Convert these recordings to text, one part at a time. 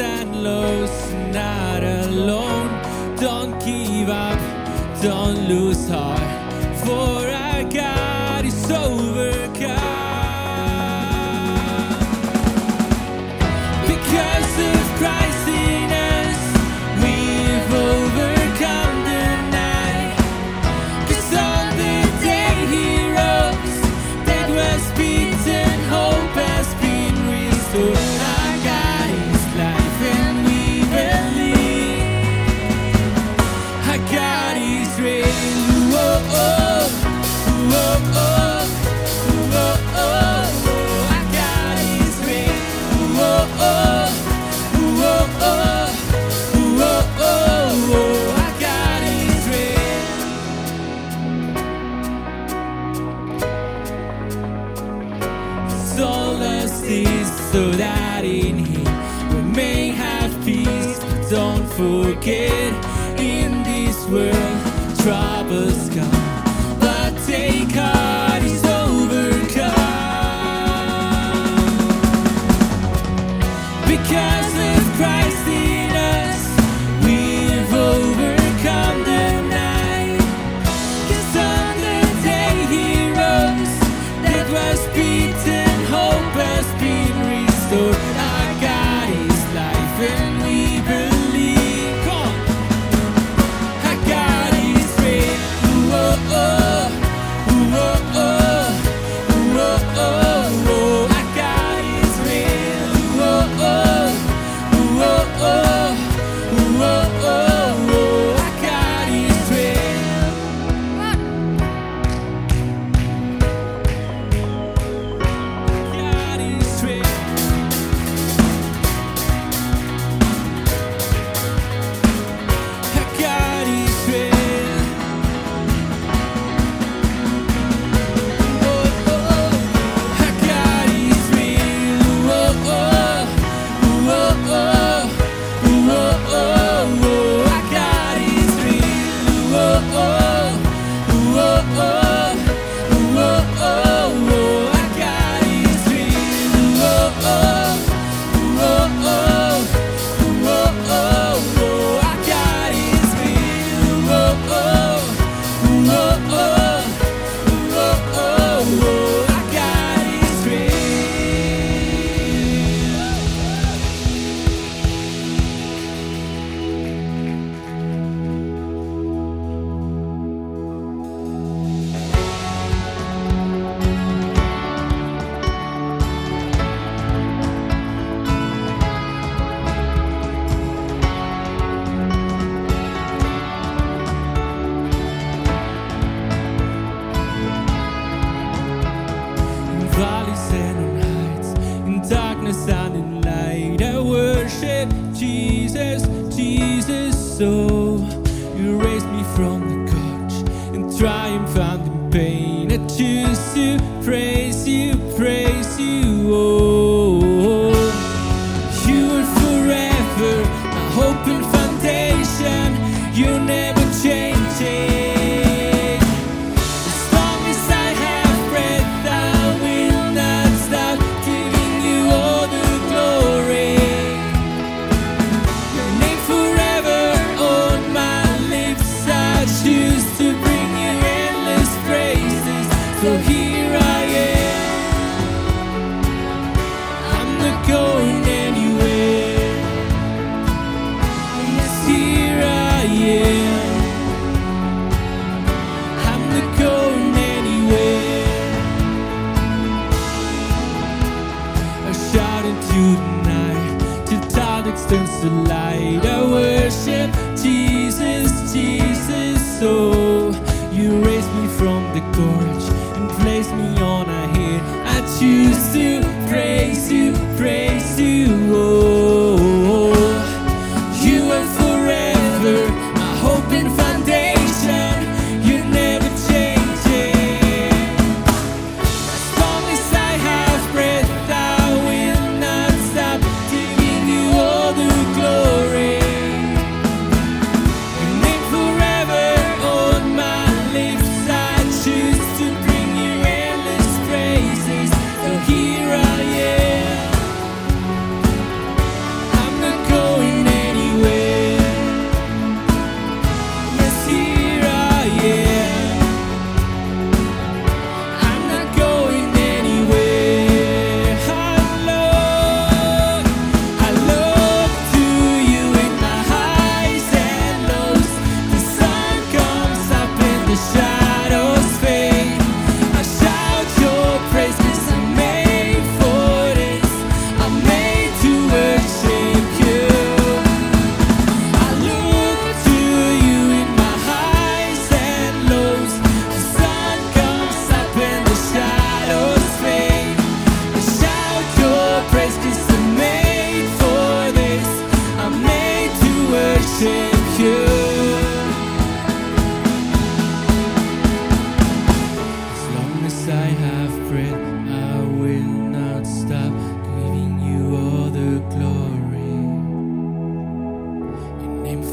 and lows, not alone. Don't give up, don't lose heart, for I got.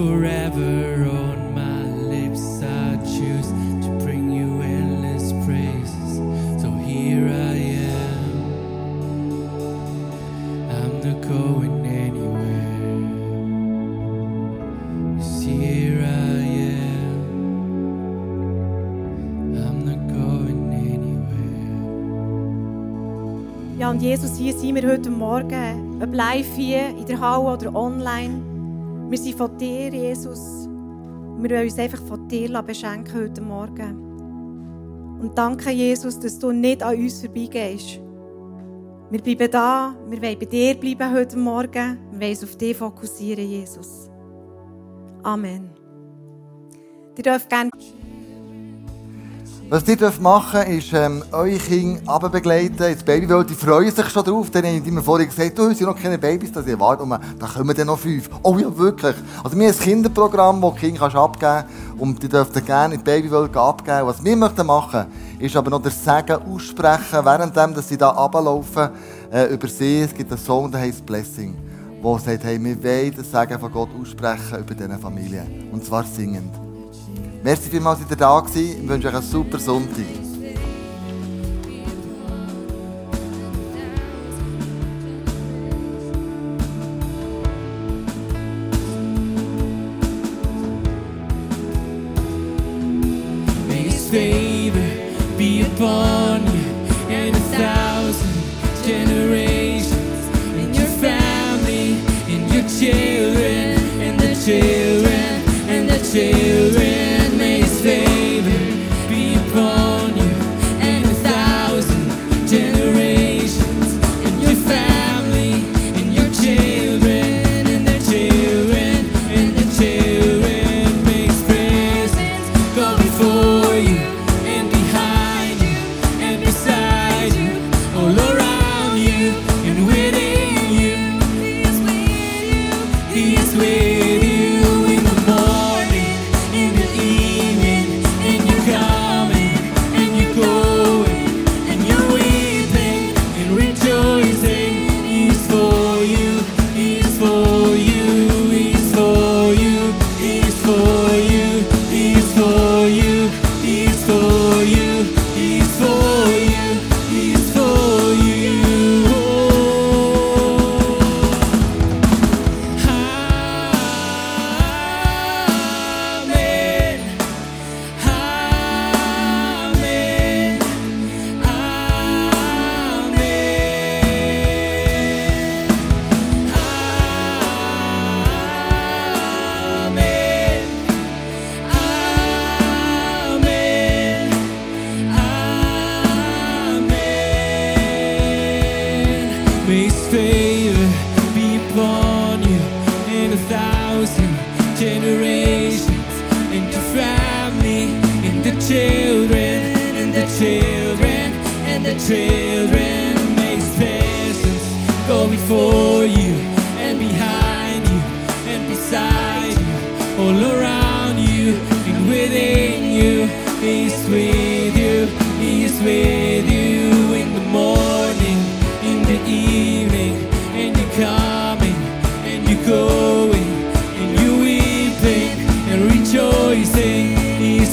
Forever on my lips, I choose to bring you endless praises. So here I am. I'm not going anywhere. Here I am. I'm not going anywhere. Ja, und Jesus, hier sind wir heute Morgen, ob live hier in der Halle oder online. Wir sind von dir, Jesus. Wir wollen uns einfach von dir beschenken heute Morgen. Und danke, Jesus, dass du nicht an uns vorbeigehst. Wir bleiben da, wir wollen bei dir bleiben heute Morgen. Wir wollen uns auf dich fokussieren, Jesus. Amen. Ihr dürft gerne Was ihr dürft machen ist, ähm, eure Kinder begleiten ins Babywelt. Die freuen sich schon drauf. Dann haben die mir vorhin gesagt, du, es sind noch keine Babys, da sind warte, da kommen dann noch fünf. Oh ja, wirklich. Also wir haben ein Kinderprogramm, das Kinder kannst abgeben und die dürfen gerne in die Babywelt abgeben. Was wir möchten machen, ist aber noch das Segen aussprechen, währenddem, dass sie da runterlaufen, äh, über sie. Es gibt einen Song, der heißt Blessing, wo sagt, hey, wir wollen das Segen von Gott aussprechen über diese Familie. Und zwar singend. Merci vielmals, dass ihr da gewesen. Ich wünsche euch einen super Sonntag. May His favor be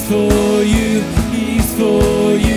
for you. He's for you.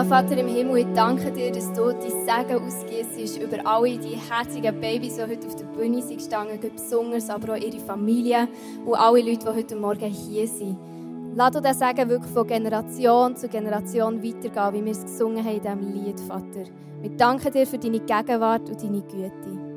Ja, Vater im Himmel, ich danke dir, dass du dein Segen ausgießt über alle die herzigen Babys, die heute auf der Bühne sind gestanden, besonders, aber auch ihre Familie und alle Leute, die heute Morgen hier sind. Lass du den Segen wirklich von Generation zu Generation weitergehen, wie wir es gesungen haben in diesem Lied, Vater. Wir danken dir für deine Gegenwart und deine Güte.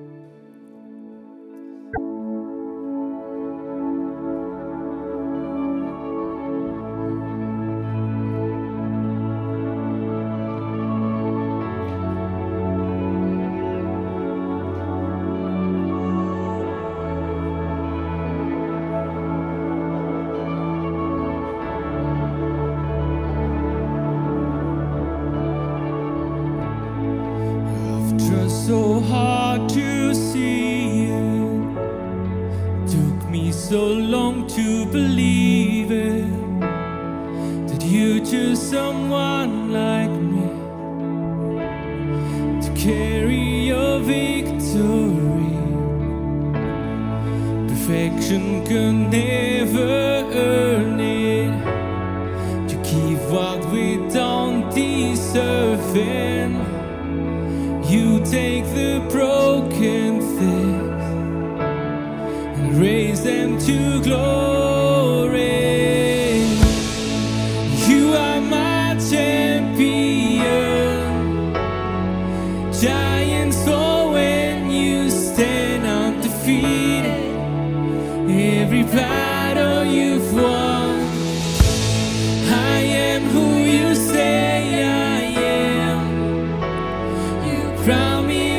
Carry your victory. Perfection could never earn it. To keep what we don't deserve. And you take the broken things and raise them to glory. drown me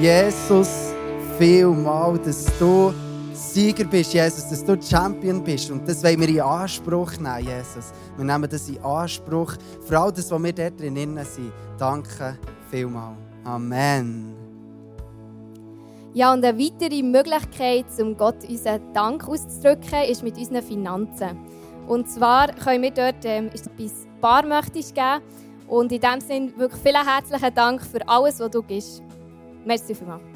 Jesus, vielmal, dass du Sieger bist, Jesus, dass du Champion bist. Und das wollen wir in Anspruch nehmen, Jesus. Wir nehmen das in Anspruch für all das, was wir dort drinnen sind. Danke vielmal. Amen. Ja, und eine weitere Möglichkeit, um Gott unseren Dank auszudrücken, ist mit unseren Finanzen. Und zwar können wir dort ähm, etwas Barmöchtiges geben. Und in diesem Sinne wirklich vielen herzlichen Dank für alles, was du gibst. Merci vielmals.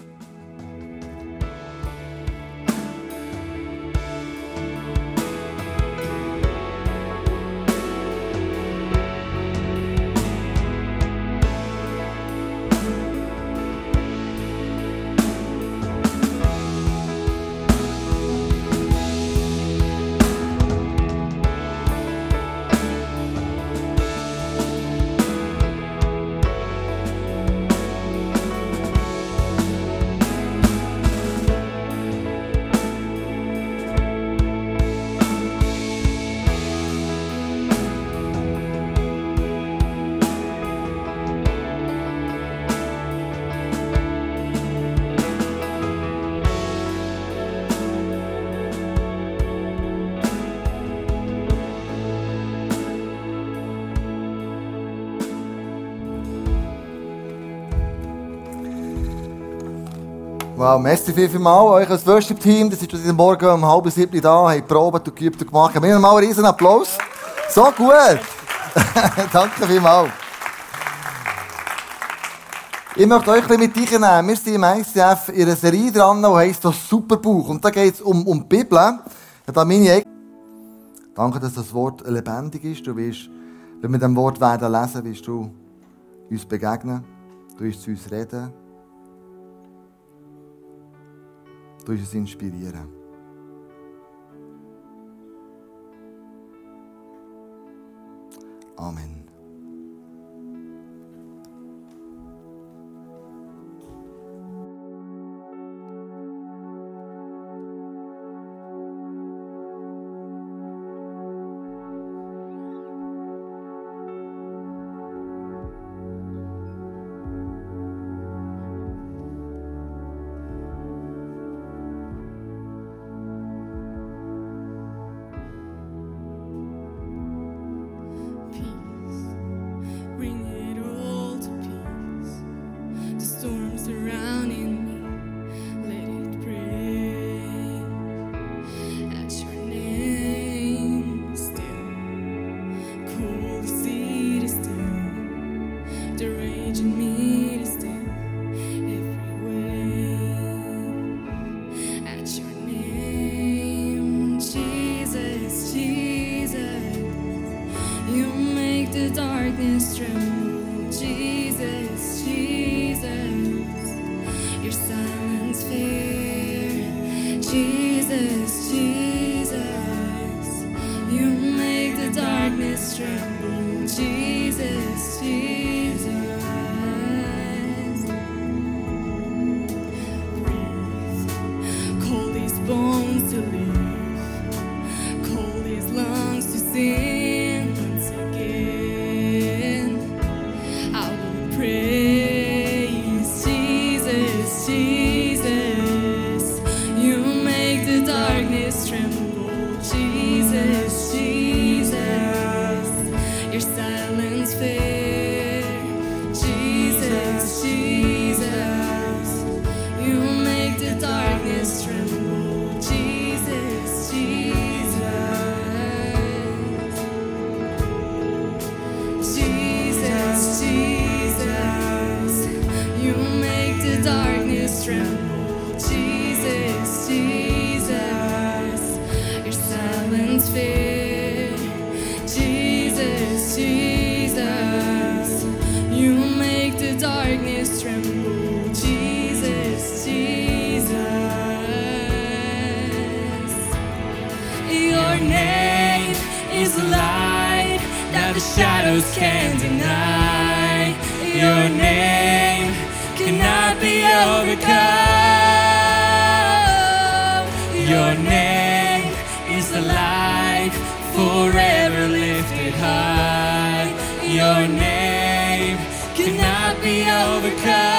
Wow, merci viel, viel euch als Worship-Team. Das ist heute Morgen um halb sieben da, haben probiert und geübt und gemacht. Geben wir mal einen riesen Applaus. So gut. Danke vielmals. Ich möchte euch ein mit reinnehmen. Wir sind im ICF in einer Serie dran, die heisst «Das Superbuch». Und da geht es um, um die Bibel. Da meine Ecke. Danke, dass das Wort lebendig ist. Du wirst, wenn wir dem Wort werden lesen, wirst du uns begegnen. Du wirst zu uns reden. Du uns inspirieren. Amen. Name is the light that the shadows can't deny. Your name cannot be overcome. Your name is the light forever lifted high. Your name cannot be overcome.